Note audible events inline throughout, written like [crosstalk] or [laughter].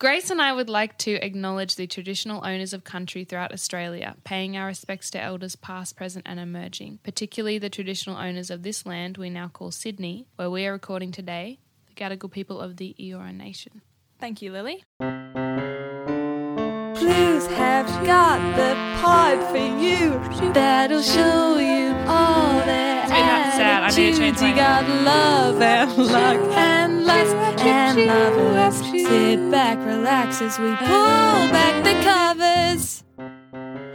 Grace and I would like to acknowledge the traditional owners of country throughout Australia, paying our respects to elders past, present, and emerging, particularly the traditional owners of this land we now call Sydney, where we are recording today, the Gadigal people of the Eora Nation. Thank you, Lily. Clews have got the pod for you that'll show you all their It's a bit sad. I need to change attitudes. You got love and luck and lust and lovers. Sit back, relax as we pull back the covers.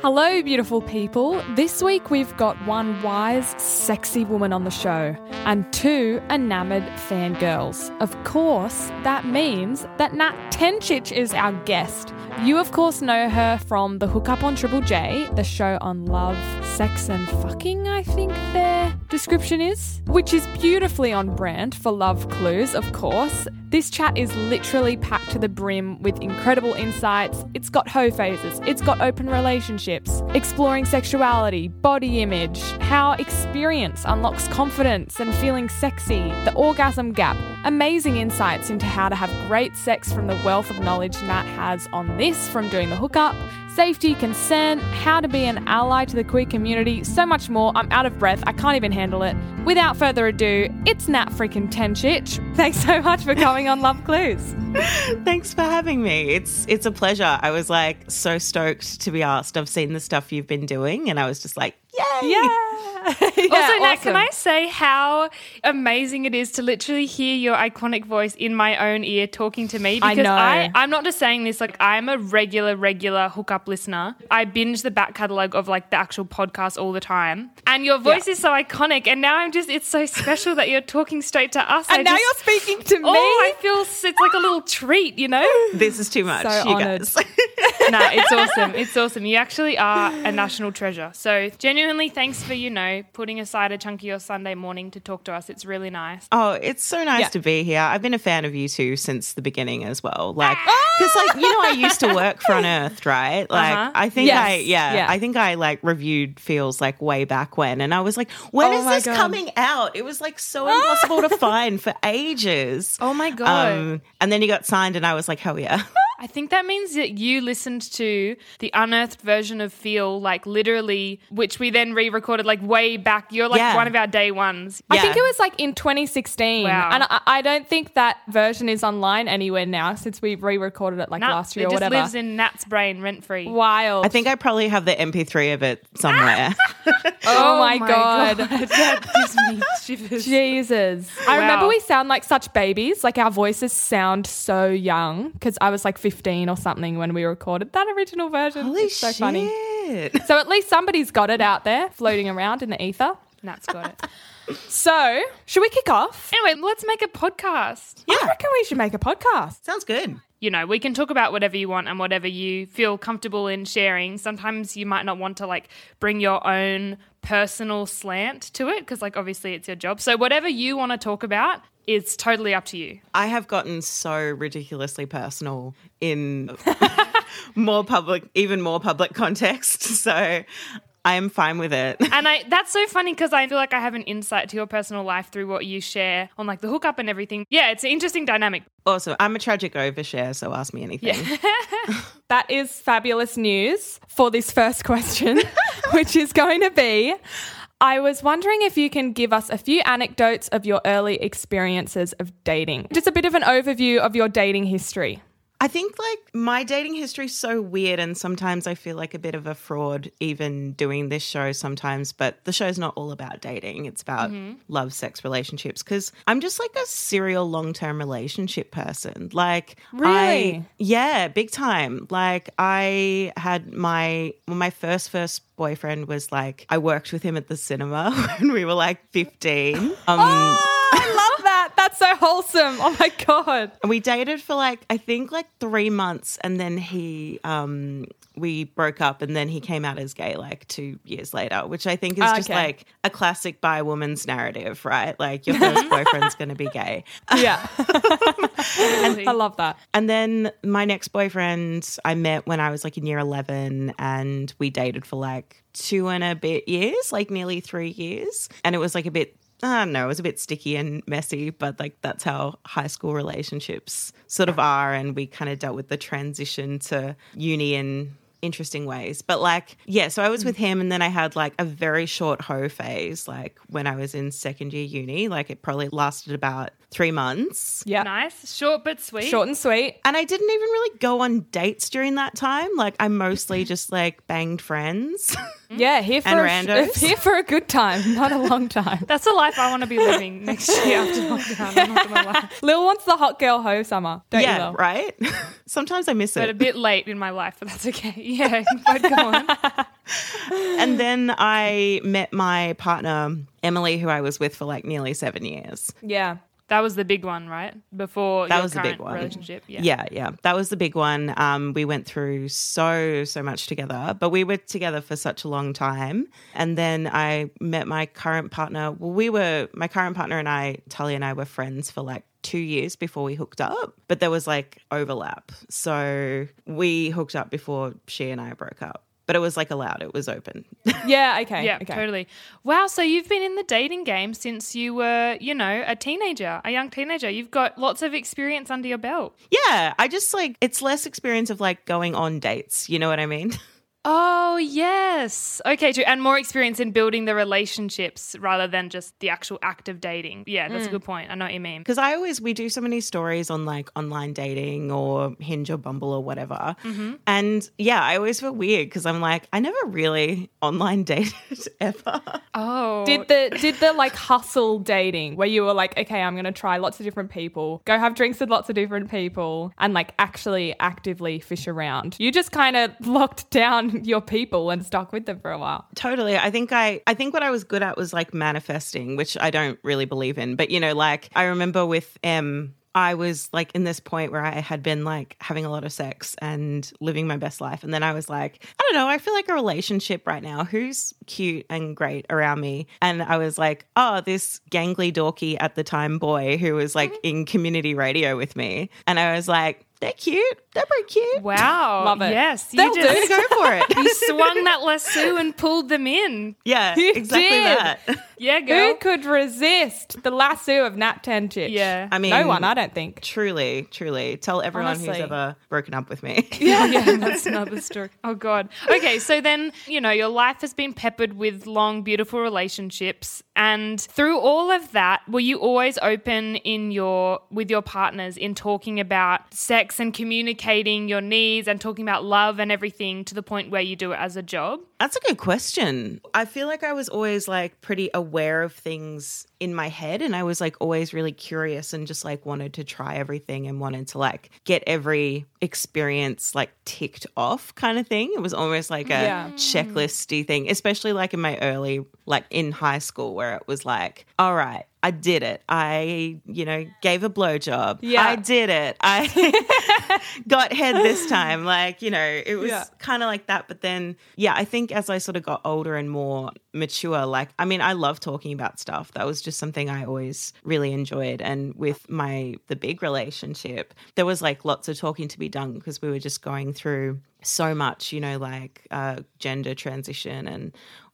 Hello, beautiful people. This week we've got one wise, sexy woman on the show and two enamoured fangirls. Of course, that means that Nat Tencic is our guest. You, of course, know her from the hookup on Triple J, the show on love, sex, and fucking, I think their description is, which is beautifully on brand for love Clews, of course. This chat is literally packed to the brim with incredible insights. It's got hoe phases, it's got open relationships, exploring sexuality, body image, how experience unlocks confidence and feeling sexy, the orgasm gap, amazing insights into how to have great sex from the wealth of knowledge Nat has on this from doing the hookup, safety, consent, how to be an ally to the queer community, so much more. I'm out of breath. I can't even handle it. Without further ado, it's Nat freaking Tencic. [laughs] Thanks so much for coming on Love Clews. [laughs] Thanks for having me. It's it's a pleasure. I was like so stoked to be asked. I've seen the stuff you've been doing, and I was just like, yay! Yeah. [laughs] also, Nat, can. I say how amazing it is to literally hear your iconic voice in my own ear talking to me? I Because know. I, I'm not just saying this, like, I'm a regular, regular hookup listener. I binge the back catalogue of like the actual podcast all the time. And your voice is so iconic. And now I'm just, it's so special that you're talking straight to us. I And now just- you're speaking to oh, me. Oh, I feel it's like a little treat, you know? [laughs] This is too much, So you honoured. guys. [laughs] no, it's awesome. It's awesome. You actually are a national treasure. So genuinely, thanks for you know putting aside a chunk of your Sunday morning to talk to us. It's really nice. oh, it's so nice Yeah. to be here. I've been a fan of you two since the beginning as well. Like, [laughs] because like you know, I used to work for Unearthed, right? Like, Uh-huh. I think Yes. I yeah, Yeah. I think I like reviewed feels like way back when, and I was like, when Oh is this God. coming out? It was like so [laughs] impossible to find for ages. Oh my god! Um, and then you got signed, and I was like, hell yeah. [laughs] I think that means that you listened to the unearthed version of Feel, like literally, which we then re-recorded like way back. You're like Yeah. one of our day ones. I think it was like in 2016. Wow. And I, I don't think that version is online anywhere now since we re recorded it like Nat, last year it or just whatever. lives in Nat's brain rent free. Wild. I think I probably have the MP3 of it somewhere. [laughs] Oh, oh, my, God. [laughs] that gives me shivers. Jesus. I remember we sound like such babies. Like our voices sound so young because I was like 15 or something when we recorded that original version. Holy it's so shit. funny. So at least somebody's got it out there floating around in the ether. Nat's got it. So, should we kick off? Anyway, let's make a podcast. Yeah. I reckon we should make a podcast. Sounds good. you know, we can talk about whatever you want and whatever you feel comfortable in sharing. Sometimes you might not want to like bring your own personal slant to it because, like, obviously it's your job. So, whatever you want to talk about, it's totally up to you. I have gotten so ridiculously personal in [laughs] more public, even more public context. [laughs] So I am fine with it. [laughs] And I that's so funny because I feel like I have an insight to your personal life through what you share on like the hookup and everything. Yeah, it's an interesting dynamic. Also, I'm a tragic overshare, so ask me anything. That is fabulous news for this first question, which is going to be I was wondering if you can give us a few anecdotes of your early experiences of dating. Just a bit of an overview of your dating history. I think like my dating history is so weird, and sometimes I feel like a bit of a fraud even doing this show sometimes. But the show's not all about dating; it's about love, sex, relationships. Because I'm just like a serial long term relationship person. Like, Really? I, yeah, big time. Like, I had my well, my first first boyfriend was like I worked with him at the cinema [laughs] when we were like 15. Um, Oh, I love that. [laughs] That's so wholesome. Oh my God. And we dated for like I think like three months, and then he um we broke up, and then he came out as gay like two years later, which I think is just Okay. like a classic bi woman's narrative, right? Like your [laughs] first boyfriend's going to be gay. Yeah. [laughs] I love that. And then my next boyfriend I met when I was like in year 11 and we dated for like two and a bit years, like nearly three years. And it was like a bit I don't know, it was a bit sticky and messy, but like that's how high school relationships sort of are. And we kind of dealt with the transition to uni in interesting ways. But like, yeah, so I was hmm. with him and then I had like a very short hoe phase, like when I was in second year uni. Like it probably lasted about three months. Yeah. Nice, short but sweet. Short and sweet. And I didn't even really go on dates during that time. Like I mostly [laughs] just like banged friends. [laughs] Yeah, here for And a, randos. [laughs] here for a good time, not a long time. That's the life I want to be living next year after lockdown. I'm not gonna lie. Lil wants the hot girl hoe summer, don't you, yeah, Lil? right? Sometimes I miss it. But a bit late in my life, but that's okay. Yeah, but go on. And then I met my partner, Emily, who I was with for like nearly seven years. Yeah. That was the big one, right? Before That your was the big one. relationship. Yeah. Yeah, yeah. That was the big one. Um, we went through so, so much together, but we were together for such a long time. And then I met my current partner. Well, we were, my current partner and I, Tully and I were friends for like two years before we hooked up, but there was like overlap. So we hooked up before she and I broke up. But it was like allowed, it was open. [laughs] Yeah, okay. Yeah, okay. totally. Wow, so you've been in the dating game since you were, you know, a teenager, a young teenager. You've got lots of experience under your belt. yeah, I just like, it's less experience of like going on dates. You know what I mean? [laughs] Oh, yes. Okay, true. And more experience in building the relationships rather than just the actual act of dating. Yeah, that's a mm. good point. I know what you mean. Because I always, we do so many stories on like online dating or Hinge or Bumble or whatever. Mm-hmm. And yeah, I always feel weird because I'm like, I never really [laughs] online dated [laughs] ever. Oh. Did the did the like hustle dating where you were like, okay, I'm gonna try lots of different people, go have drinks with lots of different people, and like actually actively fish around. You just kind of [laughs] locked down [laughs] your people and stuck with them for a while. Totally. I think I I think what I was good at was like manifesting, which I don't really believe in. But you know, like I remember with M I was like in this point where I had been like having a lot of sex and living my best life. And then I was like, I don't know, I feel like a relationship right now. Who's cute and great around me? And I was like, oh, this gangly dorky at the time boy who was like mm-hmm. in community radio with me. And I was like, they're cute. They're pretty cute. Wow. Love it. Yes. You They'll just do. Go for it. [laughs] you swung that lasso and pulled them in. Yeah, You exactly did. that. [laughs] Yeah, girl. Who could resist the lasso of Nat Tencic? Yeah. I mean, no one, I don't think. Truly, truly. Tell everyone who's ever broken up with me. [laughs] yeah, yeah, that's another story. Oh god. Okay, so then, you know, your life has been peppered with long, beautiful relationships. And through all of that, were you always open in your with your partners in talking about sex and communicating your needs and talking about love and everything to the point where you do it as a job? That's a good question. I feel like I was always like pretty aware of things in my head and I was like always really curious and just like wanted to try everything and wanted to like get every experience like ticked off kind of thing. It was almost like a Yeah. checklisty thing, especially like in my early like in high school where it was like, all right, I did it. I, you know, gave a blowjob. Yeah. I did it. I [laughs] got head this time. Like, you know, it was Yeah. kind of like that. But then, yeah, I think as I sort of got older and more mature, like, I mean, I love talking about stuff. That was just something I always really enjoyed. And with my, the big relationship, there was like lots of talking to be done because we were just going through so much, you know, like uh, gender transition and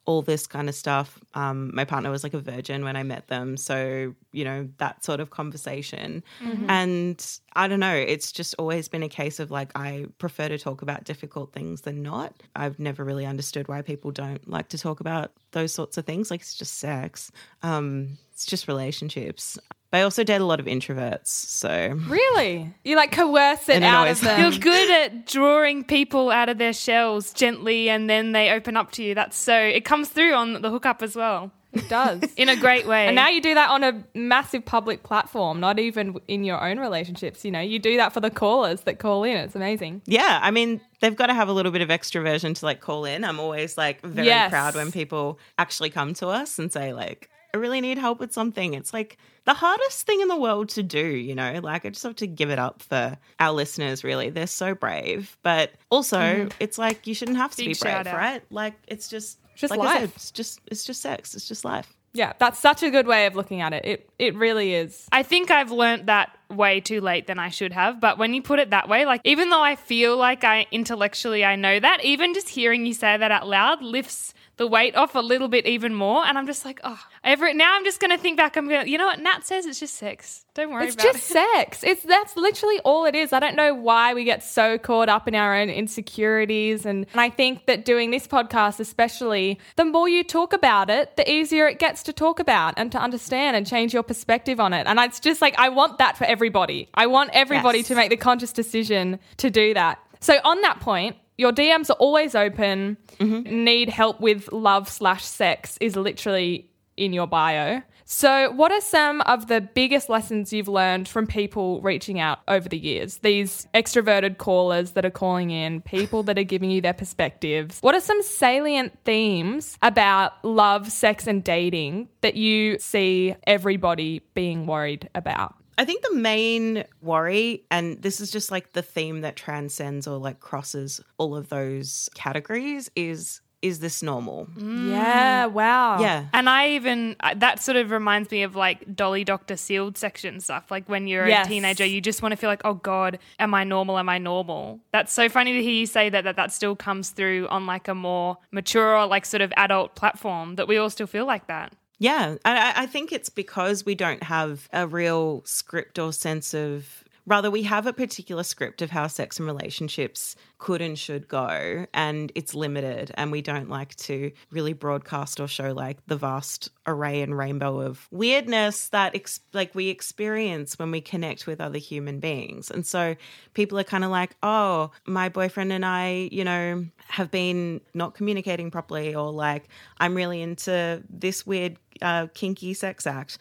all this kind of stuff. Um, my partner was like a virgin when I met them. So, you know, that sort of conversation. And I don't know, it's just always been a case of like, I prefer to talk about difficult things than not. I've never really understood why people don't like to talk about those sorts of things. Like, it's just sex, um, it's just relationships. But I also date a lot of introverts. So, Really? You like coerce it it out of them. You're good at drawing people out of their shells gently and then they open up to you. That's so it comes through on the hookup as well. It does. [laughs] In a great way. And now you do that on a massive public platform, not even in your own relationships. You know, you do that for the callers that call in. It's amazing. yeah, I mean, they've got to have a little bit of extroversion to like call in. I'm always like very Yes. proud when people actually come to us and say, like, I really need help with something. It's like the hardest thing in the world to do, you know? Like, I just have to give it up for our listeners, really. They're so brave. But also, mm. it's like you shouldn't have to Big be brave, out. right? Like, it's just, Just like I said, life. it's just, it's just sex. It's just life. Yeah, that's such a good way of looking at it. It it really is. I think I've learnt that way too late than I should have. But when you put it that way, like even though I feel like I intellectually I know that, even just hearing you say that out loud lifts the weight off a little bit even more. And I'm just like, oh, every now I'm just going to think back. I'm going, you know what? Nat says it's just sex. Don't worry It's about just sex. It's that's literally all it is. I don't know why we get so caught up in our own insecurities and, and I think that doing this podcast especially, the more you talk about it, the easier it gets to talk about and to understand and change your perspective on it. And it's just like I want that for everybody. I want everybody Yes. to make the conscious decision to do that. So on that point, your DMs are always open. Mm-hmm. Need help with love slash sex is literally in your bio. So, what are some of the biggest lessons you've learned from people reaching out over the years? These extroverted callers that are calling in, people that are giving you their perspectives. What are some salient themes about love, sex, and dating that you see everybody being worried about? I think the main worry, and this is just like the theme that transcends or like crosses all of those categories, is is this normal? Mm. Yeah, wow. Yeah. And I even that sort of reminds me of like Dolly Doctor Sealed section stuff. Like when you're Yes. a teenager, you just want to feel like, oh God, am I normal? Am I normal? That's so funny to hear you say that that that still comes through on like a more mature or like sort of adult platform. That we all still feel like that. Yeah, I, I think it's because we don't have a real script or sense of. Rather, we have a particular script of how sex and relationships could and should go, and it's limited. And we don't like to really broadcast or show like the vast array and rainbow of weirdness that ex- like we experience when we connect with other human beings. And so people are kind of like, "Oh, my boyfriend and I, you know, have been not communicating properly," or like, "I'm really into this weird uh, kinky sex act."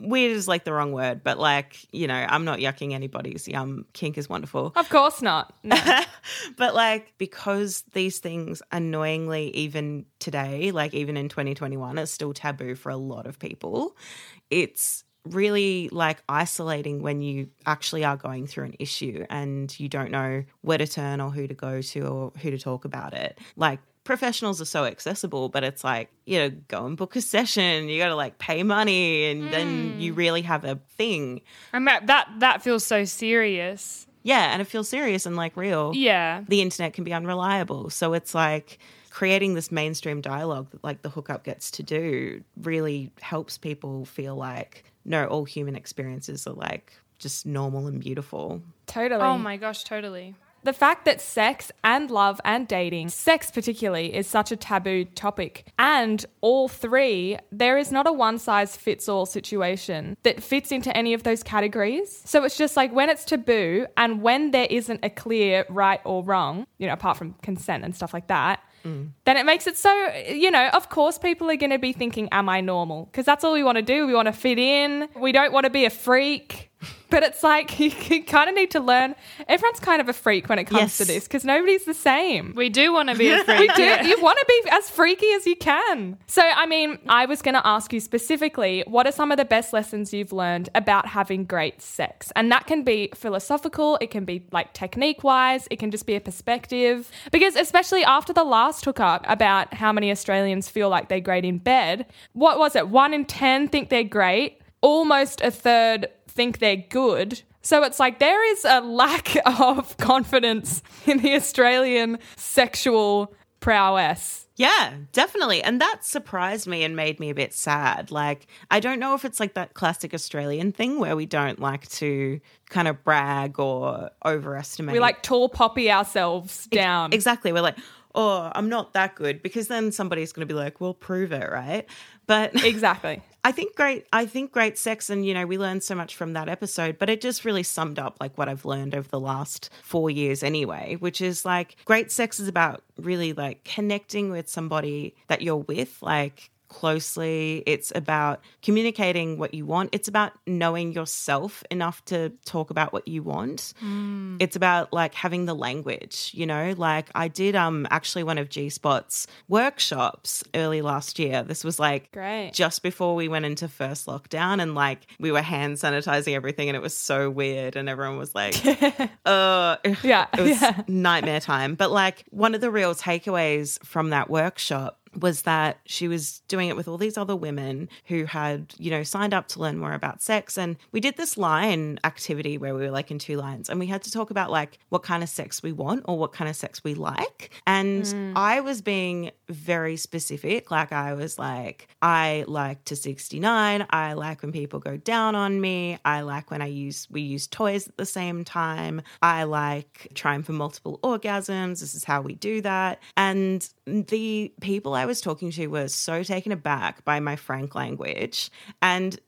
Weird is like the wrong word, but like, you know, I'm not yucking anybody's yum. Kink is wonderful. Of course not. No. [laughs] but like, because these things annoyingly, even today, like even in 2021, are still taboo for a lot of people, it's really like isolating when you actually are going through an issue and you don't know where to turn or who to go to or who to talk about it. Like, professionals are so accessible, but it's like, you know, go and book a session. You got to like pay money and then you mm. really have a thing. And that that, that feels so serious. Yeah. And it feels serious and like real. Yeah. The internet can be unreliable. So it's like creating this mainstream dialogue that like the hookup gets to do really helps people feel like, no, all human experiences are like just normal and beautiful. totally. Oh my gosh, totally. The fact that sex and love and dating, sex particularly, is such a taboo topic, and all three, there is not a one size fits all situation that fits into any of those categories. So it's just like when it's taboo and when there isn't a clear right or wrong, you know, apart from consent and stuff like that. Mm. Then it makes it so, you know, of course, people are going to be thinking, Am I normal? Because that's all we want to do. We want to fit in. We don't want to be a freak. But it's like [laughs] you, kind of need to learn. Everyone's kind of a freak when it comes to this because nobody's the same. We do want to be a freak. We do. yeah. You want to be as freaky as you can. So, I mean, I was going to ask you specifically what are some of the best lessons you've learned about having great sex? And that can be philosophical, it can be like technique wise, it can just be a perspective. Because, especially after the last hookup about how many Australians feel like they're great in bed, what was it? One in 10 think they're great, almost a third think they're good. So it's like there is a lack [laughs] of confidence in the Australian sexual prowess. Yeah, definitely. And that surprised me and made me a bit sad. Like, I don't know if it's like that classic Australian thing where we don't like to kind of brag or overestimate. We like tall poppy ourselves down. Exactly. We're like, oh, I'm not that good because then somebody's going to be like, well, prove it, right? But Exactly. I think great. I think great sex, and you know, we learned so much from that episode. But it just really summed up like what I've learned over the last four years, anyway. Which is like great sex is about really like connecting with somebody that you're with, like closely. It's about communicating what you want. It's about knowing yourself enough to talk about what you want. It's about like having the language, you know? Like I did um actually one of G Spot's workshops early last year. This was like Great. just before we went into first lockdown and like we were hand sanitizing everything and it was so weird and everyone was like [laughs] uh Yeah, it was yeah. nightmare time but like one of the real takeaways from that workshop was that she was doing it with all these other women who had, you know, signed up to learn more about sex. And we did this line activity where we were like in two lines and we had to talk about like what kind of sex we want or what kind of sex we like. And mm. I was being very specific. Like I was like, I like to 69. I like when people go down on me. I like when I use we use toys at the same time. I like trying for multiple orgasms. This is how we do that. And the people I was talking to were so taken aback by my frank language. And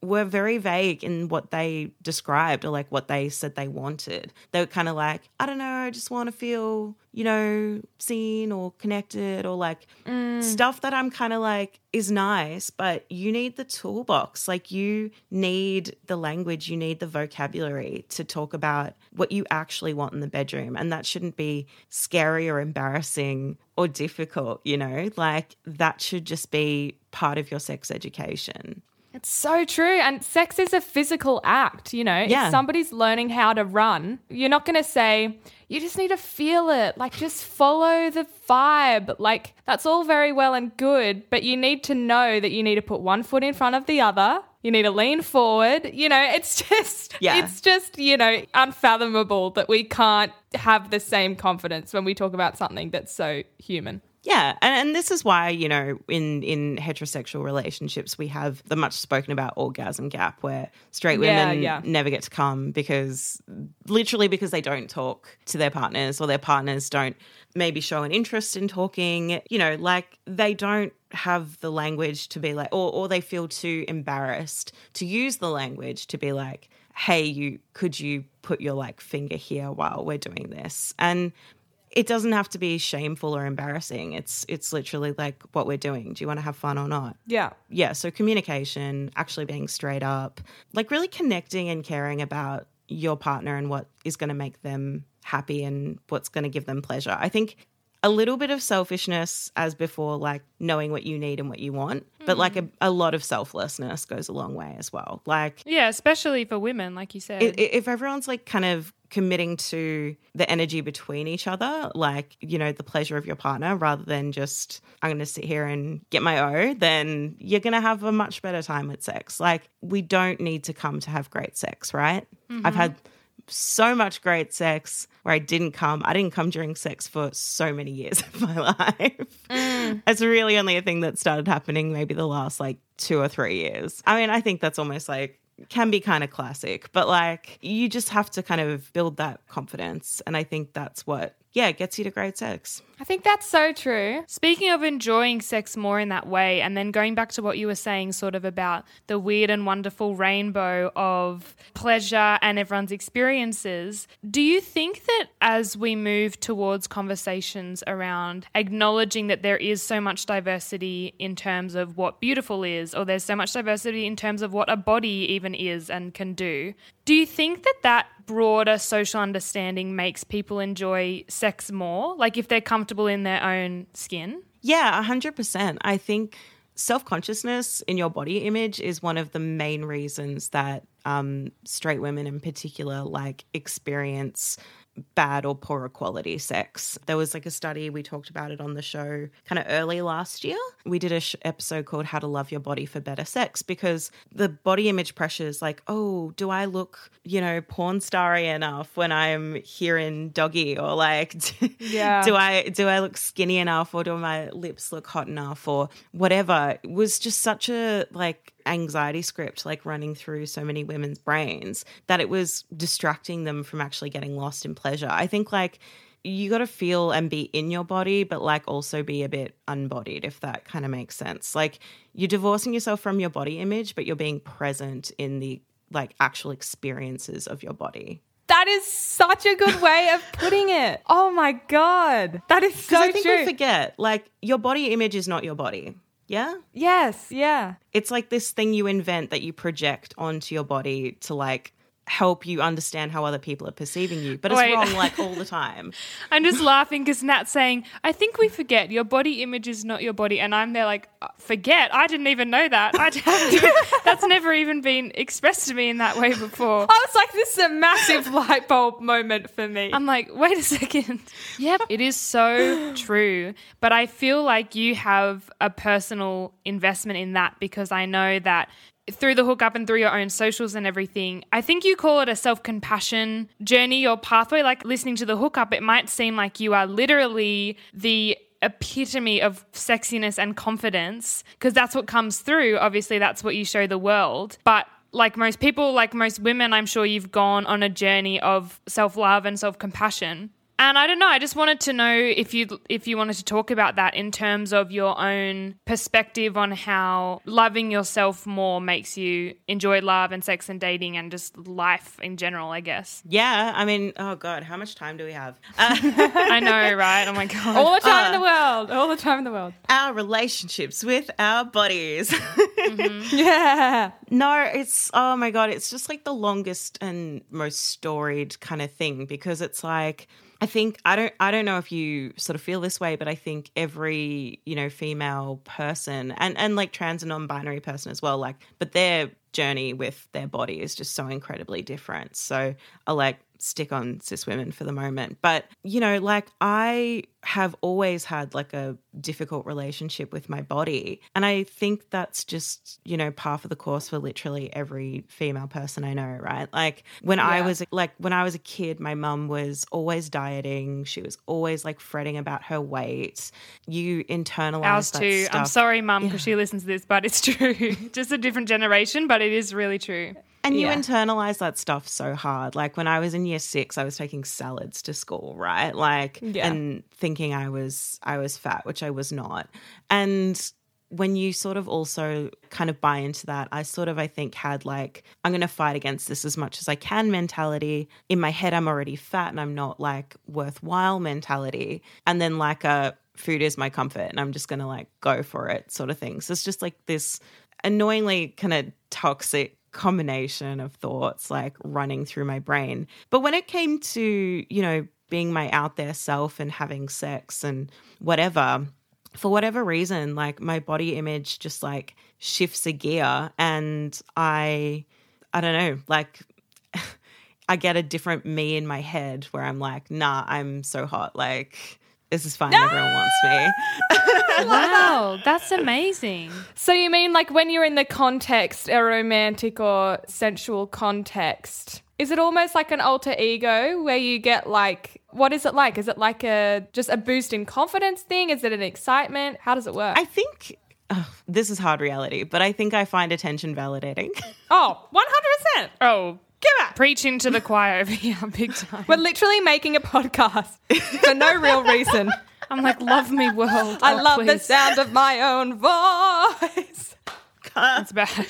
were very vague in what they described or like what they said they wanted. They were kind of like, I don't know, I just want to feel, you know, seen or connected or like mm. stuff that I'm kind of like is nice, but you need the toolbox. Like you need the language, you need the vocabulary to talk about what you actually want in the bedroom. And that shouldn't be scary or embarrassing or difficult, you know? Like that should just be part of your sex education. It's so true. And sex is a physical act, you know? Yeah. If somebody's learning how to run, you're not going to say, you just need to feel it. Like, just follow the vibe. Like, that's all very well and good, but you need to know that you need to put one foot in front of the other. You need to lean forward. You know, it's [laughs] just, Yeah. it's just, you know, unfathomable that we can't have the same confidence when we talk about something that's so human. Yeah, and, and this is why you know in in heterosexual relationships we have the much spoken about orgasm gap, where straight Yeah, women yeah. never get to come because literally because they don't talk to their partners or their partners don't maybe show an interest in talking. You know, like they don't have the language to be like, or or they feel too embarrassed to use the language to be like, hey, you could you put your like finger here while we're doing this and it doesn't have to be shameful or embarrassing. It's it's literally like what we're doing. Do you want to have fun or not? Yeah. Yeah, so communication, actually being straight up, like really connecting and caring about your partner and what is going to make them happy and what's going to give them pleasure. I think a little bit of selfishness as before like knowing what you need and what you want, but like a, a lot of selflessness goes a long way as well. Like Yeah, especially for women, like you said. if everyone's like kind of committing to the energy between each other, like, you know, the pleasure of your partner rather than just, I'm going to sit here and get my O, then you're going to have a much better time with sex. Like, we don't need to come to have great sex, right? I've mm-hmm. had so much great sex where I didn't come. I didn't come during sex for so many years [laughs] of my life. Mm. It's really only a thing that started happening maybe the last like two or three years. I mean, I think that's almost like can be kind of classic, but like you just have to kind of build that confidence. And I think that's what, yeah, it gets you to great sex. I think that's so true. Speaking of enjoying sex more in that way, and then going back to what you were saying, sort of about the weird and wonderful rainbow of pleasure and everyone's experiences, do you think that as we move towards conversations around acknowledging that there is so much diversity in terms of what beautiful is, or there's so much diversity in terms of what a body even is and can do, do you think that that broader social understanding makes people enjoy sex more? Like if they're comfortable in their own skin? Yeah, 100%. I think self consciousness in your body image is one of the main reasons that um, straight women in particular like experience bad or poorer quality sex. There was like a study, we talked about it on the show kind of early last year. We did a sh- episode called How to Love Your Body for Better Sex because the body image pressures like, oh, do I look, you know, porn starry enough when I'm here in doggy or like, [laughs] Yeah. do I do I look skinny enough or do my lips look hot enough or whatever it was just such a like anxiety script like running through so many women's brains that it was distracting them from actually getting lost in pleasure. I think like you got to feel and be in your body but like also be a bit unbodied if that kind of makes sense. Like you're divorcing yourself from your body image but you're being present in the like actual experiences of your body. That is such a good way of putting it. Oh my god, that is so I think true. we forget, like, your body image is not your body. Yeah? yes, yeah. It's like this thing you invent that you project onto your body to, like, help you understand how other people are perceiving you. But it's Wait. wrong, like, all the time. [laughs] I'm just laughing because Nat's saying, I think we forget your body image is not your body. And I'm there like, "Uh, forget? I didn't even know that. I haven't even, [laughs] that's never even been expressed to me in that way before. I was like, this is a massive light bulb moment for me. I'm like, wait a second. [laughs] Yep, it is so [gasps] true. But I feel like you have a personal investment in that because I know that through the hookup and through your own socials and everything, I think you call it a self compassion journey or pathway. Like listening to the hookup, it might seem like you are literally the epitome of sexiness and confidence because that's what comes through. Obviously, that's what you show the world. But like most people, like most women, I'm sure you've gone on a journey of self love and self compassion. And I don't know. I just wanted to know if you if you wanted to talk about that in terms of your own perspective on how loving yourself more makes you enjoy love and sex and dating and just life in general. I guess. Yeah, I mean, oh god, how much time do we have? [laughs] Uh, I know, right? Oh my god. [laughs] All the time in the world. All the time in the world. our relationships with our bodies. [laughs] Yeah. No, it's oh my god, it's just like the longest and most storied kind of thing because it's like I think I don't I don't know if you sort of feel this way, but I think every, you know, female person and and like trans and non-binary person as well, like but their journey with their body is just so incredibly different. So I like stick on cis women for the moment. But, you know, like I have always had like a difficult relationship with my body. And I think that's just, you know, par for the course for literally every female person I know, right? Like when I was like when I was a kid, my mum was always dieting. She was always like fretting about her weight. You internalize Ours that too. I'm sorry, mum, because she listens to this, but it's [laughs] true. Just a different generation, but it is really true. And you Yeah. internalize that stuff so hard. Like when I was in year six, I was taking salads to school, right? Like Yeah. and thinking I was I was fat, which I was not. And when you sort of also kind of buy into that, I sort of I think had like I'm going to fight against this as much as I can mentality. In my head, I'm already fat and I'm not like worthwhile mentality. And then like a food is my comfort and I'm just going to like go for it sort of thing. So it's just like this annoyingly kind of toxic combination of thoughts like running through my brain. But when it came to, you know, being my out there self and having sex and whatever, for whatever reason, like my body image just like shifts a gear and I I don't know, like [laughs] I get a different me in my head where I'm like, nah, I'm so hot. Like, this is fine. Everyone wants me. [laughs] Wow, that's amazing. So you mean like when you're in the context, a romantic or sensual context, is it almost like an alter ego where you get like what is it like? Is it like a just a boost in confidence thing? Is it an excitement? How does it work? I think ugh, this is hard reality, but I think I find attention validating. [laughs] oh, 100%. Oh, Give it. preaching to the choir over here, [laughs] big time. We're literally making a podcast for no real reason. [laughs] I'm like, love me, world. I Oh, love the sound of my own voice. It's bad.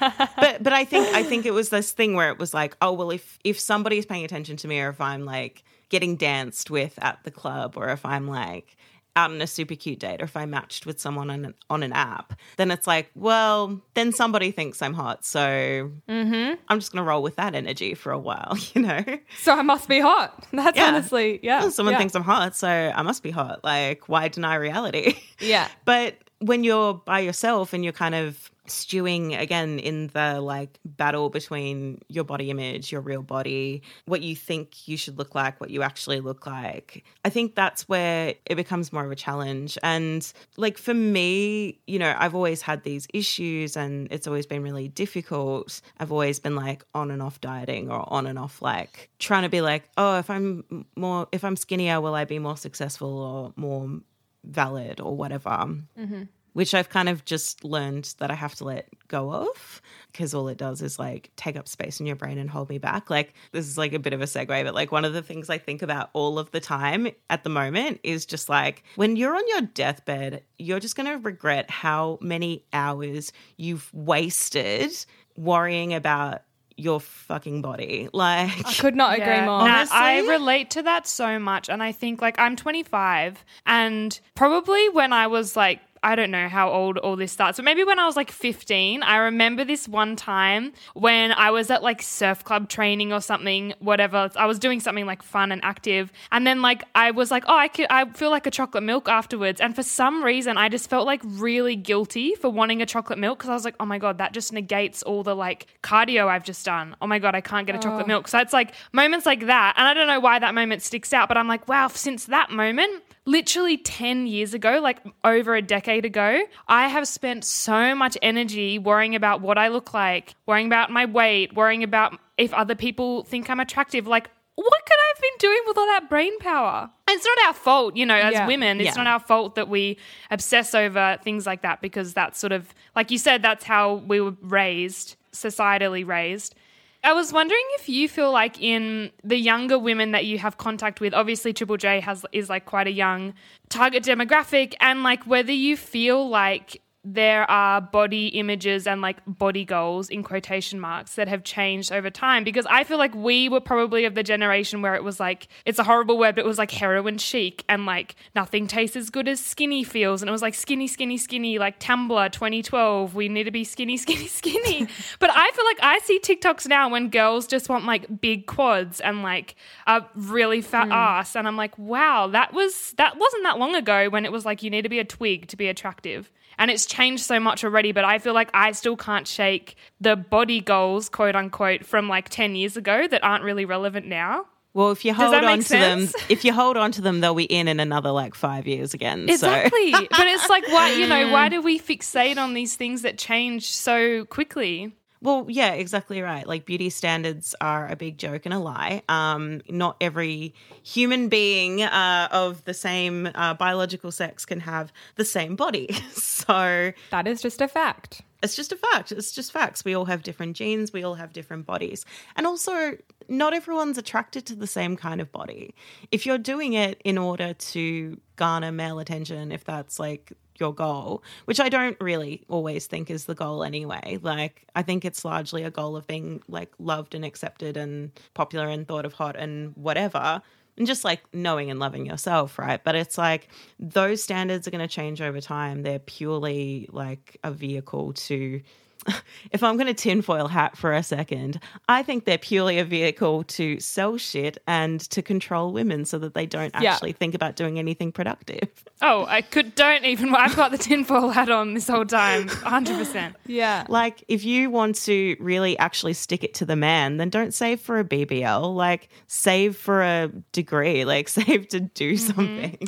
[laughs] but but I think I think it was this thing where it was like, oh well, if if somebody's paying attention to me, or if I'm like getting danced with at the club, or if I'm like out on a super cute date, or if I matched with someone on an, on an app, then it's like, well, then somebody thinks I'm hot, so mm-hmm. I'm just gonna roll with that energy for a while, [laughs] you know. So I must be hot. [laughs] That's Yeah. honestly, yeah. Well, someone yeah. thinks I'm hot, so I must be hot. Like, why deny reality? [laughs] Yeah. But when you're by yourself and you're kind of stewing again in the like battle between your body image, your real body, what you think you should look like, what you actually look like, I think that's where it becomes more of a challenge. And like for me, you know, I've always had these issues and it's always been really difficult. I've always been like on and off dieting or on and off like trying to be like, oh, if I'm more, if I'm skinnier, will I be more successful or more valid or whatever. Mm-hmm. Which I've kind of just learned that I have to let go of because all it does is like take up space in your brain and hold me back. Like, this is like a bit of a segue, but like one of the things I think about all of the time at the moment is just like when you're on your deathbed, you're just going to regret how many hours you've wasted worrying about your fucking body. [laughs] Like, I could not agree Yeah. more. Nah, Honestly? I relate to that so much. And I think, like, I'm 25, and probably when I was like, I don't know how old all this starts, but maybe when I was like 15, I remember this one time when I was at like surf club training or something, whatever. I was doing something like fun and active. And then like I was like, oh, I could, I feel like a chocolate milk afterwards. And for some reason, I just felt like really guilty for wanting a chocolate milk because I was like, oh my God, that just negates all the like cardio I've just done. Oh my God, I can't get a chocolate milk. So it's like moments like that. And I don't know why that moment sticks out, but I'm like, wow, since that moment, literally 10 years ago, like over a decade ago, I have spent so much energy worrying about what I look like, worrying about my weight, worrying about if other people think I'm attractive. Like, what could I have been doing with all that brain power? It's not our fault, you know, as Yeah. women. It's Yeah. not our fault that we obsess over things like that because that's sort of, like you said, that's how we were raised, societally raised. I was wondering if you feel like in the younger women that you have contact with, obviously Triple J has is like quite a young target demographic, and like whether you feel like there are body images and like body goals in quotation marks that have changed over time. Because I feel like we were probably of the generation where it was like it's a horrible word but it was like heroin chic and like nothing tastes as good as skinny feels. And it was like skinny skinny skinny like Tumblr 2012 we need to be skinny [laughs] skinny skinny. But I feel like I see TikToks now when girls just want like big quads and like a really fat hmm. ass. And I'm like wow that was that wasn't that long ago when it was like you need to be a twig to be attractive and it's changed so much already but i feel like i still can't shake the body goals quote unquote from like 10 years ago that aren't really relevant now Well, if you hold on to them, [laughs] if you hold on to them, they'll be in in another like five years again. So. exactly but it's like why you know why [laughs] do we fixate on these things that change so quickly Well, yeah, exactly right. Like beauty standards are a big joke and a lie. Um, not every human being uh, of the same uh, biological sex can have the same body. [laughs] so That is just a fact. it's just a fact. It's just facts. We all have different genes. We all have different bodies. And also, not everyone's attracted to the same kind of body. If you're doing it in order to garner male attention, if that's like your goal, which I don't really always think is the goal anyway. Like, I think it's largely a goal of being like loved and accepted and popular and thought of hot and whatever and just like knowing and loving yourself, right? But it's like those standards are going to change over time. They're purely like a vehicle to. [laughs] If I'm going to tinfoil hat for a second, I think they're purely a vehicle to sell shit and to control women so that they don't Yeah. actually think about doing anything productive. [laughs] oh i could don't even i've got the tinfoil hat on this whole time [laughs] 100% Yeah. Like, if you want to really actually stick it to the man, then don't save for a BBL. Like, save for a degree. Like, save to do mm-hmm. something.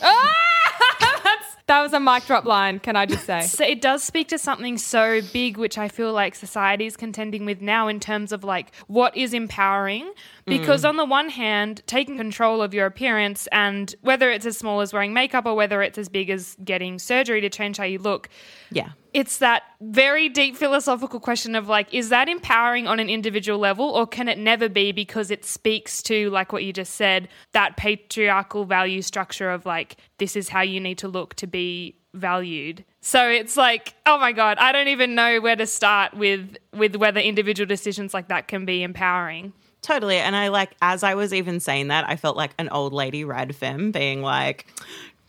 That's, that was a mic drop line, can I just say? [laughs] So it does speak to something so big, which I feel like society is contending with now in terms of like what is empowering. Because mm. on the one hand, taking control of your appearance and whether it's as small as wearing makeup or whether it's as big as getting surgery to change how you look, Yeah. it's that very deep philosophical question of like, is that empowering on an individual level or can it never be because it speaks to, like what you just said, that patriarchal value structure of like, this is how you need to look to be valued. So it's like, oh my God, I don't even know where to start with with whether individual decisions like that can be empowering. Totally. And I like, as I was even saying that, I felt like an old lady rad femme being like,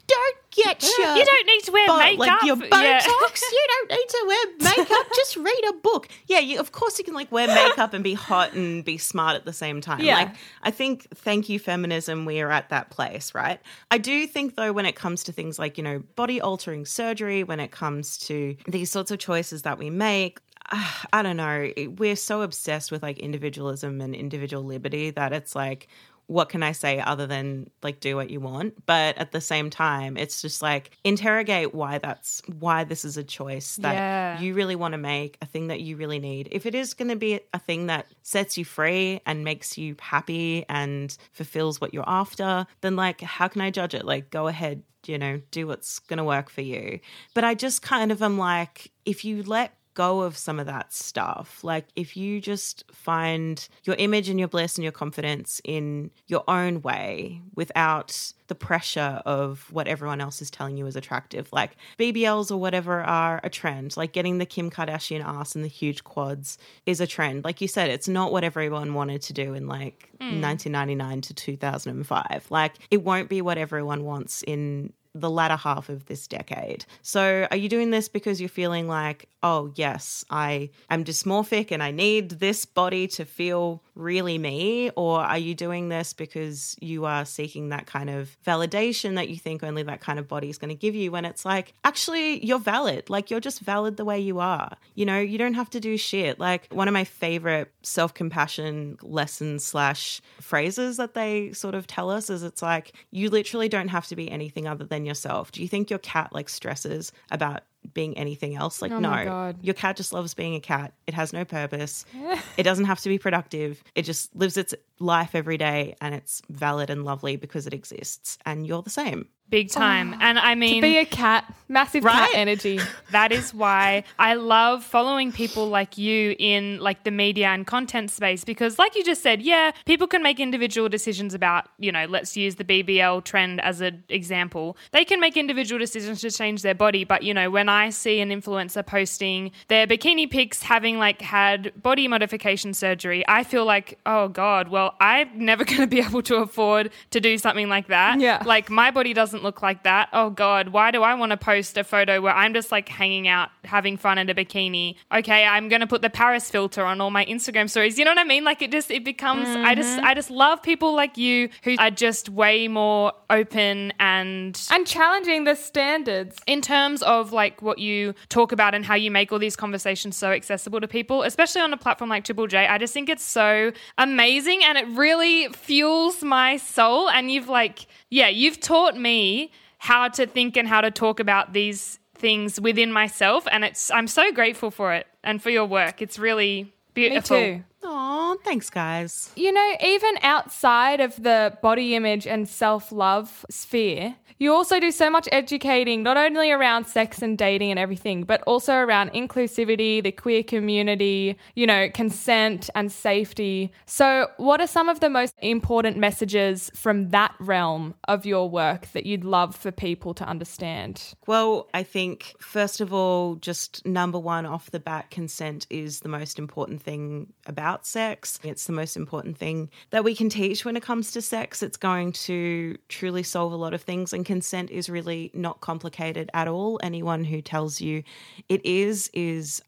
don't get your. You don't need to wear bo- makeup. Like your Botox, Yeah. you don't need to wear makeup. [laughs] Just read a book. Yeah, you, of course you can like wear makeup and be hot and be smart at the same time. Yeah. Like I think, thank you, feminism. We are at that place, right? I do think though, when it comes to things like you know body altering surgery, when it comes to these sorts of choices that we make, [sighs] I don't know. We're so obsessed with like individualism and individual liberty that it's like, what can I say other than like do what you want? But at the same time, it's just like interrogate why that's why this is a choice that Yeah. you really want to make, a thing that you really need. If it is going to be a thing that sets you free and makes you happy and fulfills what you're after, then like, how can I judge it? Like, go ahead, you know, do what's going to work for you. But I just kind of am like, if you let go of some of that stuff. Like if you just find your image and your bliss and your confidence in your own way without the pressure of what everyone else is telling you is attractive. Like BBLs or whatever are a trend. Like getting the Kim Kardashian ass and the huge quads is a trend. Like you said, it's not what everyone wanted to do in like mm. 1999 to 2005. Like it won't be what everyone wants in the latter half of this decade. So, are you doing this because you're feeling like, oh, yes, I am dysmorphic and I need this body to feel really me? Or are you doing this because you are seeking that kind of validation that you think only that kind of body is going to give you when it's like, actually, you're valid. Like, you're just valid the way you are. You know, you don't have to do shit. Like, one of my favorite self compassion lessons slash phrases that they sort of tell us is it's like, you literally don't have to be anything other than yourself. Do you think your cat like stresses about being anything else? Like, Oh no. my God. Your cat just loves being a cat. It has no purpose. [laughs] it doesn't have to be productive. It just lives its life every day and it's valid and lovely because it exists and you're the same. Big time. and I mean, Be a cat, massive Right? cat energy. [laughs] that is why I love following people like you in like the media and content space because like you just said, yeah, people can make individual decisions about, you know, let's use the BBL trend as an example. They can make individual decisions to change their body, but you know, when I see an influencer posting their bikini pics having like had body modification surgery, I feel like, oh god, well, I'm never [laughs] going to be able to afford to do something like that. Yeah. Like my body doesn't look like that. Oh god, why do I want to post a photo where I'm just like hanging out, having fun in a bikini? Okay, I'm going to put the Paris filter on all my Instagram stories. You know what I mean? Like it just it becomes I just mm-hmm. I just love people like you who are just way more open and And challenging the standards. in terms of like what you talk about and how you make all these conversations so accessible to people, especially on a platform like Triple J, I just think it's so amazing and it really fuels my soul. And you've like, yeah, you've taught me how to think and how to talk about these things within myself. And it's, I'm so grateful for it and for your work. It's really beautiful. Me too. Oh, thanks, guys. You know, even outside of the body image and self love sphere, you also do so much educating, not only around sex and dating and everything, but also around inclusivity, the queer community, you know, consent and safety. So, what are some of the most important messages from that realm of your work that you'd love for people to understand? Well, I think, first of all, just number one off the bat, consent is the most important thing about sex. It's the most important thing that we can teach when it comes to sex. It's going to truly solve a lot of things, and consent is really not complicated at all. Anyone who tells you it is, is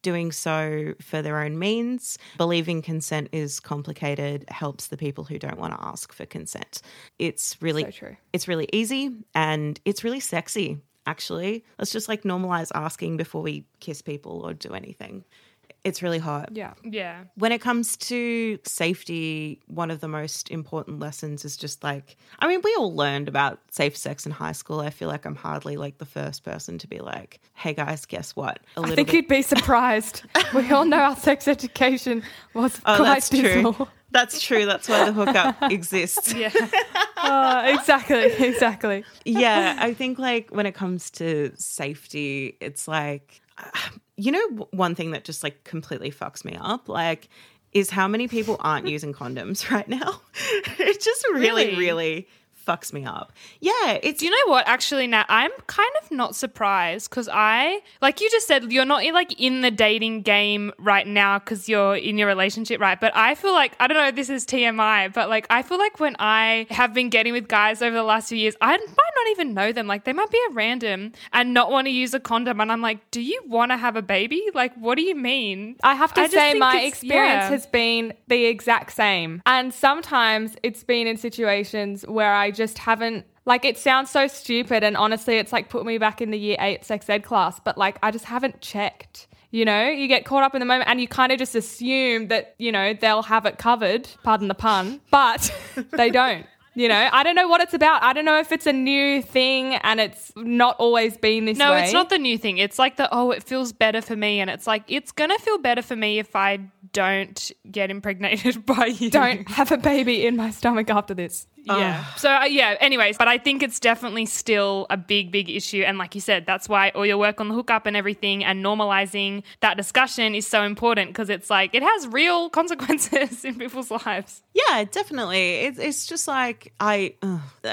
doing so for their own means. Believing consent is complicated helps the people who don't want to ask for consent. It's really So true. it's really easy and it's really sexy actually. Let's just like normalize asking before we kiss people or do anything. It's really hot. Yeah. Yeah. When it comes to safety, one of the most important lessons is just like, I mean, we all learned about safe sex in high school. I feel like I'm hardly like the first person to be like, hey guys, guess what? A I think you'd be surprised. [laughs] we all know our sex education was Oh, quite that's dismal. true. That's true. That's why the Hook Up [laughs] exists. Yeah. Uh, [laughs] exactly, exactly. yeah, I think like when it comes to safety, it's like, uh, you know, one thing that just like completely fucks me up, like, is how many people aren't using [laughs] condoms [laughs] right now. it just really, Really? really fucks me up. Yeah, it's Do you know what? Actually, now I'm kind of not surprised because I, like you just said, you're not like in the dating game right now because you're in your relationship, right? But I feel like I don't know. if This is TMI, but like I feel like when I have been getting with guys over the last few years, I might not even know them. Like they might be a random and not want to use a condom, and I'm like, do you want to have a baby? Like, what do you mean? I have to I say, my experience yeah. has been the exact same. And sometimes it's been in situations where I just haven't. Like, it sounds so stupid. And honestly, it's like put me back in the year eight sex ed class, but like, I just haven't checked. You know, you get caught up in the moment and you kind of just assume that, you know, they'll have it covered, pardon the pun, but [laughs] they don't. You know, I don't know what it's about. I don't know if it's a new thing and it's not always been this No, way. it's not the new thing. It's like the oh, it feels better for me, and it's like it's gonna feel better for me if I don't get impregnated [laughs] by you. Don't have a baby in my stomach after this. Yeah. So uh, yeah. Anyways, but I think it's definitely still a big, big issue, and like you said, that's why all your work on the Hook Up and everything, and normalizing that discussion is so important because it's like it has real [laughs] consequences in people's lives. Yeah, definitely. It's it's just like I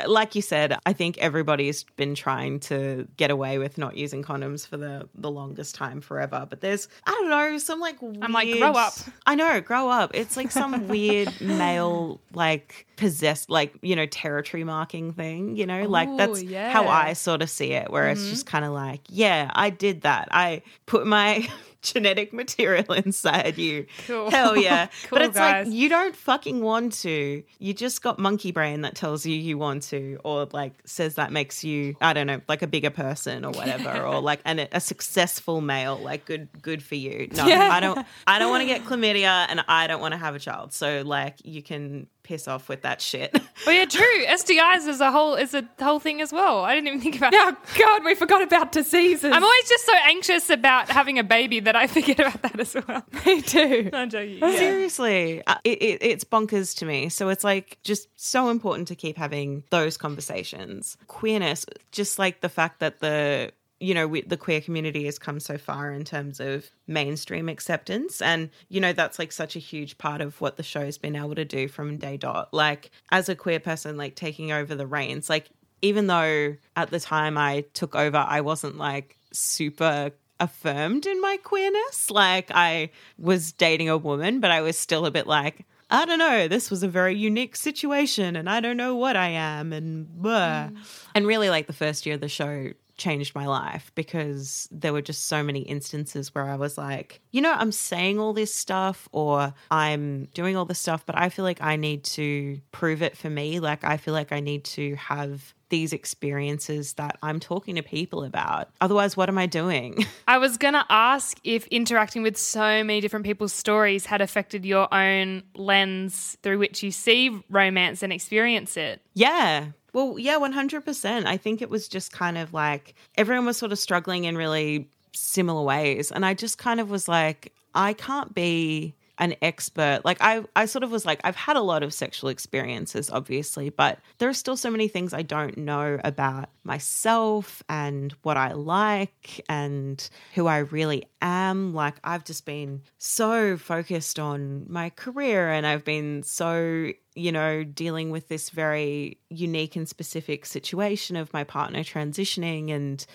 like you said, I think everybody's been trying to get away with not using condoms for the the longest time forever, but there's I don't know, some like weird, I'm like, grow up. I know, grow up. It's like some [laughs] weird male like possessed like, you know, territory marking thing, you know? like that's yeah. how I sort of see it where it's just mm-hmm. kind of like, yeah, I did that. I put my [laughs] genetic material inside you. Cool. Hell yeah. [laughs] Cool, but it's guys. like you don't fucking want to. You just got monkey brain that tells you you want to, or like says that makes you, I don't know, like a bigger person or whatever, or [laughs] like an, a successful male. Like good, good for you. No, Yeah. I don't. I don't want to get chlamydia, and I don't want to have a child. So like you can piss off with that shit. [laughs] Oh yeah, true. STIs is a whole is a whole thing as well. I didn't even think about. [laughs] Oh God, we forgot about diseases. I'm always just so anxious about having a baby that I [laughs] forget about that as well. me too. I'm joking. Yeah. Seriously, uh, it, it, it's bonkers to me. So it's like just so important to keep having those conversations. Queerness, just like the fact that the you know we, the queer community has come so far in terms of mainstream acceptance and you know that's like such a huge part of what the show's been able to do from day dot like as a queer person like taking over the reins like even though at the time i took over i wasn't like super affirmed in my queerness like i was dating a woman but i was still a bit like I don't know. This was a very unique situation, and I don't know what I am, and blah. Mm. And really, like the first year of the show changed my life because there were just so many instances where I was like, you know, I'm saying all this stuff or I'm doing all this stuff, but I feel like I need to prove it for me. Like, I feel like I need to have these experiences that I'm talking to people about. Otherwise, what am I doing? [laughs] I was going to ask if interacting with so many different people's stories had affected your own lens through which you see romance and experience it. Yeah. Well, yeah, 100%. I think it was just kind of like everyone was sort of struggling in really similar ways. And I just kind of was like, I can't be an expert. Like I I sort of was like I've had a lot of sexual experiences obviously, but there are still so many things I don't know about myself and what I like and who I really am. Like I've just been so focused on my career and I've been so you know, dealing with this very unique and specific situation of my partner transitioning and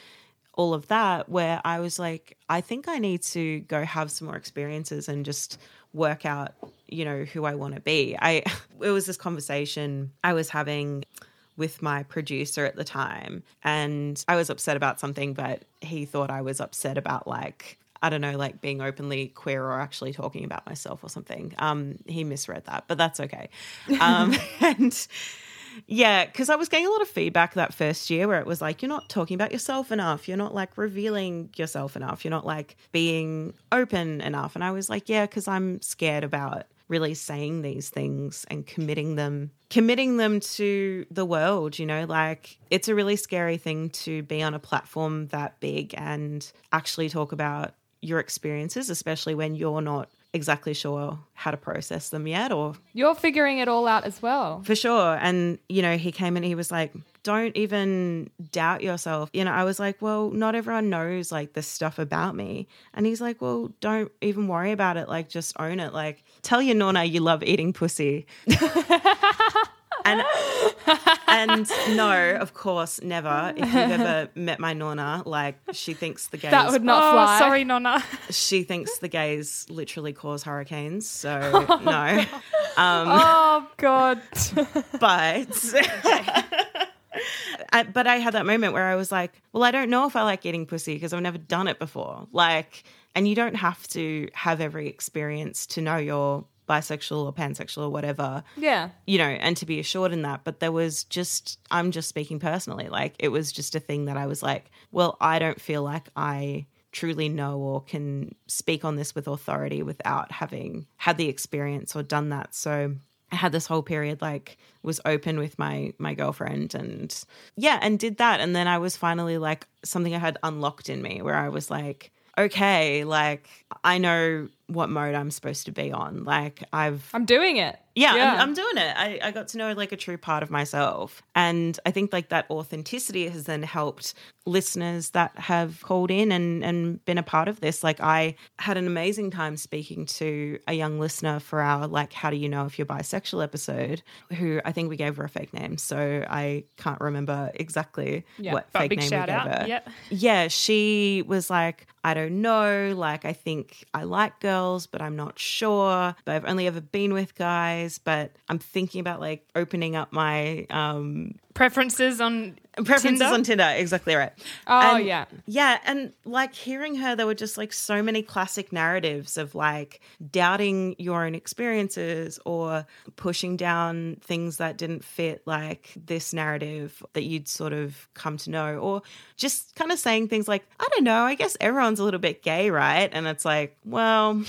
all of that, where I was like, I think I need to go have some more experiences and just work out, you know, who I want to be. I [laughs] it was this conversation I was having with my producer at the time and I was upset about something but he thought I was upset about like I don't know, like being openly queer or actually talking about myself or something. Um, he misread that, but that's okay. Um, [laughs] and yeah, because I was getting a lot of feedback that first year where it was like, you're not talking about yourself enough. You're not like revealing yourself enough. You're not like being open enough. And I was like, yeah, because I'm scared about really saying these things and committing them committing them to the world you know like it's a really scary thing to be on a platform that big and actually talk about your experiences especially when you're not exactly sure how to process them yet or You're figuring it all out as well. for sure. And, you know, he came and he was like, don't even doubt yourself. You know, I was like, well, not everyone knows like this stuff about me. And he's like, well, don't even worry about it. Like, just own it. Like, tell your nonna you love eating pussy. [laughs] [laughs] and [laughs] and no, of course, never. If you've ever met my nonna, like she thinks the gays That would not oh, fly. sorry, Nonna. she thinks the gays literally cause hurricanes. So [laughs] no. Um, Oh God. [laughs] but I, but I had that moment where I was like, well, I don't know if I like eating pussy because I've never done it before. Like, and you don't have to have every experience to know you're bisexual or pansexual or whatever yeah. you know, and to be assured in that. But there was just, I'm just speaking personally, like it was just a thing that I was like, well, I don't feel like I truly know or can speak on this with authority without having had the experience or done that. So I had this whole period like was open with my my girlfriend and yeah, and did that. And then I was finally like something I had unlocked in me where I was like, okay, like I know what mode I'm supposed to be on. Like I've I'm doing it. yeah, Yeah. I'm, I'm doing it. I, I got to know like a true part of myself. And I think like that authenticity has then helped listeners that have called in and, and been a part of this. Like I had an amazing time speaking to a young listener for our like how do you know if you're bisexual episode, who I think we gave her a fake name. So I can't remember exactly Yeah, what fake name we gave out. her Yep. yeah, she was like, I don't know. Like, I think I like girls, but I'm not sure. But I've only ever been with guys. But I'm thinking about like opening up my um, Preferences on preferences Tinder? on Tinder. Exactly right. Oh And- yeah. Yeah, and like hearing her, there were just like so many classic narratives of like doubting your own experiences or pushing down things that didn't fit like this narrative that you'd sort of come to know, or just kind of saying things like, I don't know, I guess everyone's a little bit gay, right? And it's like, well,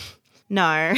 No.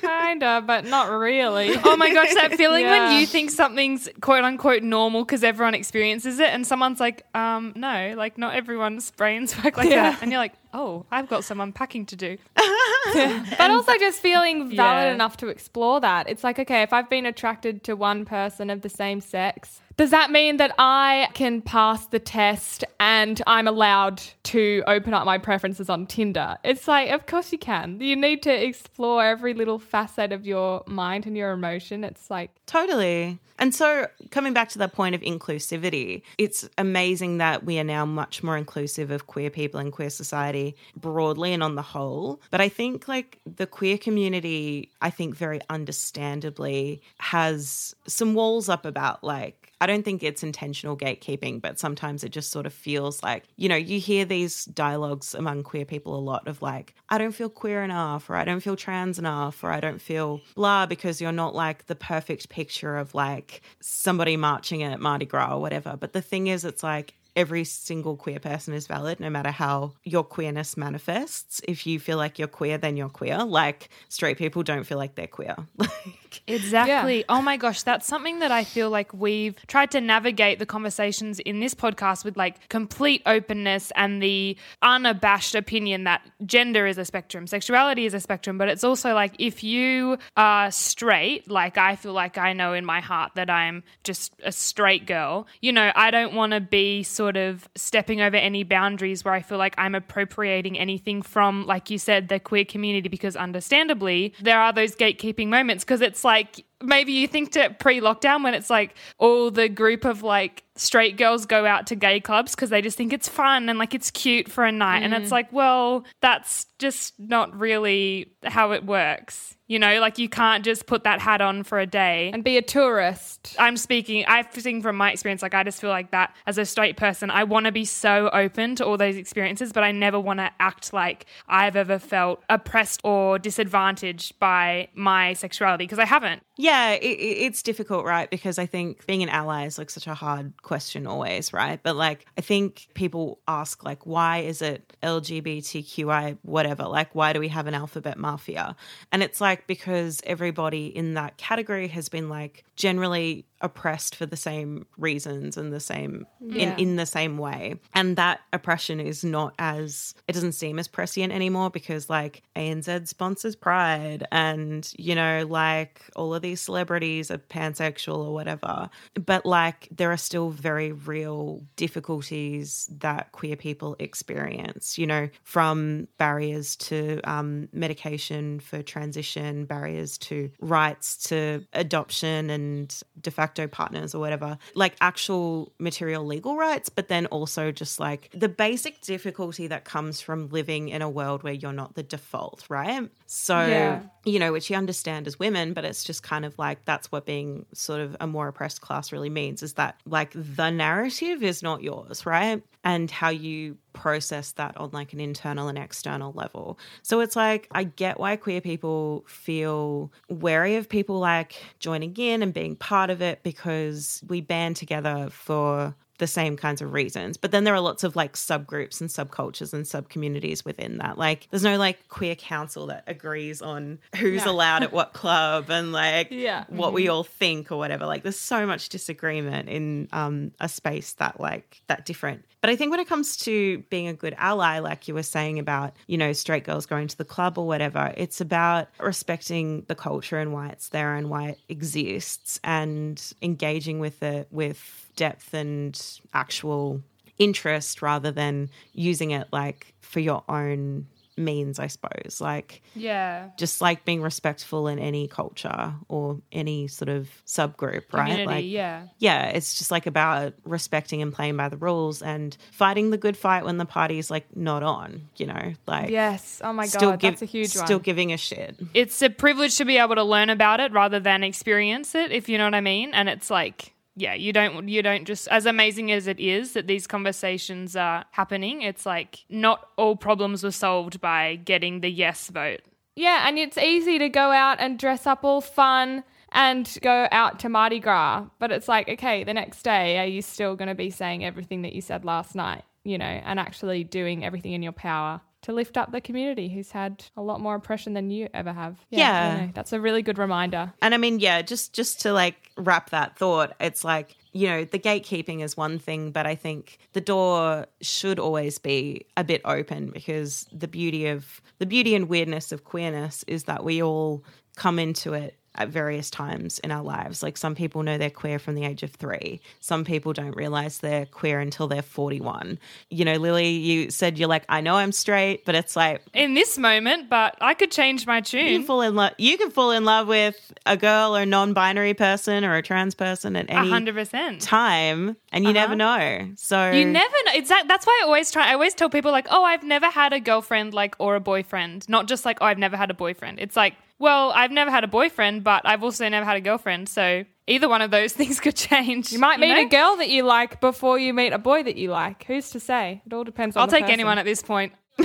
Kinda, but not really. [laughs] Oh my gosh, that feeling Yeah. when you think something's quote unquote normal because everyone experiences it, and someone's like, um, no, like not everyone's brains [laughs] work like Yeah. that. And you're like, oh, I've got some unpacking to do. [laughs] but also just feeling valid Yeah. enough to explore that. It's like, okay, if I've been attracted to one person of the same sex, does that mean that I can pass the test and I'm allowed to open up my preferences on Tinder? It's like, of course you can. You need to explore every little facet of your mind and your emotion. It's like, Totally. And so, coming back to that point of inclusivity, it's amazing that we are now much more inclusive of queer people and queer society broadly and on the whole. But I think, like, the queer community, I think very understandably has some walls up about, like, I don't think it's intentional gatekeeping, but sometimes it just sort of feels like, you know, you hear these dialogues among queer people a lot of like, I don't feel queer enough, or I don't feel trans enough, or I don't feel blah, because you're not like the perfect picture of like somebody marching at Mardi Gras or whatever. But the thing is, it's like, Every single queer person is valid, no matter how your queerness manifests. If you feel like you're queer, then you're queer. Like straight people don't feel like they're queer. [laughs] Like, Exactly. Oh my gosh, that's something that I feel like we've tried to navigate the conversations in this podcast with like complete openness and the unabashed opinion that gender is a spectrum, sexuality is a spectrum, but it's also like if you are straight, like I feel like I know in my heart that I'm just a straight girl, you know, I don't want to be sort of stepping over any boundaries where I feel like I'm appropriating anything from, like you said, the queer community because understandably there are those gatekeeping moments because it's like maybe you think to pre-lockdown when it's like all the group of like straight girls go out to gay clubs because they just think it's fun and like it's cute for a night and it's mm. like well that's just not really how it works you know like you can't just put that hat on for a day and be a tourist. I'm speaking, I've seen from my experience, like I just feel like that as a straight person, I want to be so open to all those experiences, but I never want to act like I've ever felt oppressed or disadvantaged by my sexuality because I haven't. Yeah, it- it's difficult, right? Because I think being an ally is like such a hard question always, right? But like, I think people ask, like, why is it LGBTQI, whatever? Like, why do we have an alphabet mafia? And it's like, because everybody in that category has been like generally oppressed for the same reasons and the same Yeah. in, in the same way. And that oppression is not as it doesn't seem as prescient anymore because like ANZ sponsors Pride and you know, like all of these celebrities are pansexual or whatever. But like there are still very real difficulties that queer people experience, you know, from barriers to um, medication for transition, barriers to rights to adoption and de facto partners or whatever, like actual material legal rights, but then also just like the basic difficulty that comes from living in a world where you're not the default, right? So, Yeah. you know, which you understand as women, but it's just kind of like that's what being sort of a more oppressed class really means is that like the narrative is not yours, right? And how you process that on like an internal and external level. So it's like I get why queer people feel wary of people like joining in and being part of it because we band together for the same kinds of reasons. But then there are lots of like subgroups and subcultures and sub communities within that. Like there's no like queer council that agrees on who's No. allowed at what club and like [laughs] Yeah. what we all think or whatever. Like there's so much disagreement in um, a space that like that different. But I think when it comes to being a good ally, like you were saying about, you know, straight girls going to the club or whatever, it's about respecting the culture and why it's there and why it exists and engaging with it with depth and actual interest rather than using it like for your own means, I suppose. Like Yeah. just like being respectful in any culture or any sort of subgroup, right? Community, Like yeah. yeah, it's just like about respecting and playing by the rules and fighting the good fight when the party's like not on, you know, like Yes. Oh my still god, give- that's a huge still one. giving a shit. It's a privilege to be able to learn about it rather than experience it, if you know what I mean. And it's like, yeah, you don't you don't just as amazing as it is that these conversations are happening, it's like not all problems were solved by getting the yes vote. Yeah, and it's easy to go out and dress up all fun and go out to Mardi Gras. But it's like, okay, the next day, are you still going to be saying everything that you said last night, you know, and actually doing everything in your power to lift up the community who's had a lot more oppression than you ever have. Yeah. know, that's a really good reminder. And I mean, yeah, just just to like wrap that thought, it's like you know the gatekeeping is one thing, but I think the door should always be a bit open because the beauty of the beauty and weirdness of queerness is that we all come into it at various times in our lives. Like some people know they're queer from the age of three. Some people don't realize they're queer until they're 41. You know, Lily, you said you're like, I know I'm straight, but it's like In this moment, but I could change my you tune. fall in love you can fall in love with a girl or non-binary person or a trans person at any hundred percent. time and you never uh-huh. know. So You never know. Exactly. That's why I always try. I always tell people like, "Oh, I've never had a girlfriend, like, or a boyfriend." Not just like, "Oh, I've never had a boyfriend." It's like, well, I've never had a boyfriend, but I've also never had a girlfriend. So either one of those [laughs] things could change. You might meet know? a girl that you like before you meet a boy that you like. Who's to say? It all depends on I'll take person. anyone at this point. [laughs]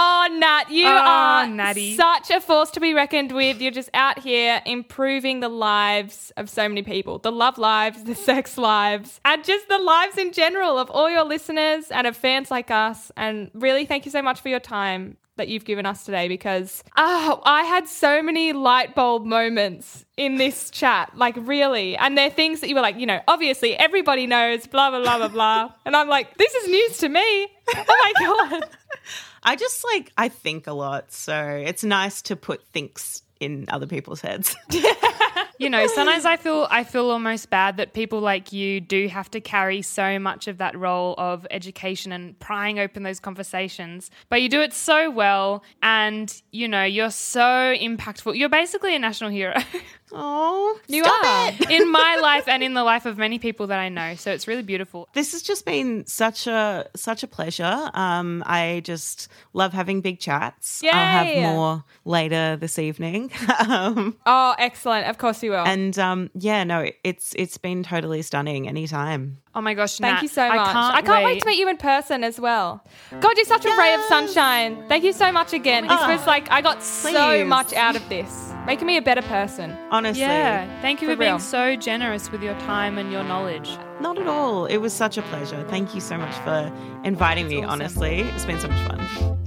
Oh, Nat, you Oh, are Natty. such a force to be reckoned with. You're just out here improving the lives of so many people the love lives, the [laughs] sex lives, and just the lives in general of all your listeners and of fans like us. And really, thank you so much for your time that you've given us today because oh, I had so many light bulb moments in this chat, like really. And they're things that you were like, you know, obviously everybody knows, blah, blah, blah, blah, blah. [laughs] And I'm like, this is news to me. Oh my God. [laughs] I just like I think a lot, so it's nice to put thinks in other people's heads. [laughs] you know, sometimes I feel I feel almost bad that people like you do have to carry so much of that role of education and prying open those conversations. But you do it so well and you know, you're so impactful. You're basically a national hero [laughs] oh, You are. it. in my life and in the life of many people that I know. So it's really beautiful. This has just been such a such a pleasure. Um, I just love having big chats. I'll have more later this evening. [laughs] um, Oh, excellent. Of course you will. and um, yeah, no, it's it's been totally stunning. Anytime. Oh my gosh, Thank Nat, you so much. I can't, wait. to meet you in person as well. God, you're such a ray of sunshine. Thank you so much again. This Oh, was like, I got so much out of this, making me a better person. Honestly, Yeah, thank you For for, being so generous with your time and your knowledge. not at all. It was such a pleasure. Thank you so much for inviting me. awesome. Honestly, it's been so much fun.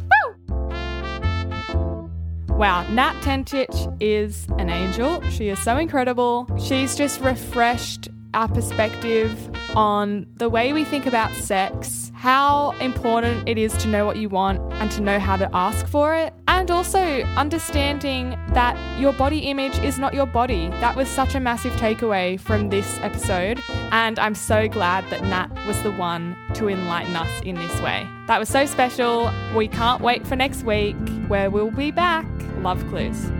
Wow, Nat Tencic is an angel. She is so incredible. She's just refreshed our perspective on the way we think about sex, how important it is to know what you want and to know how to ask for it, and also understanding that your body image is not your body. That was such a massive takeaway from this episode, and I'm so glad that Nat was the one to enlighten us in this way. That was so special. We can't wait for next week where we'll be back. Love Clews.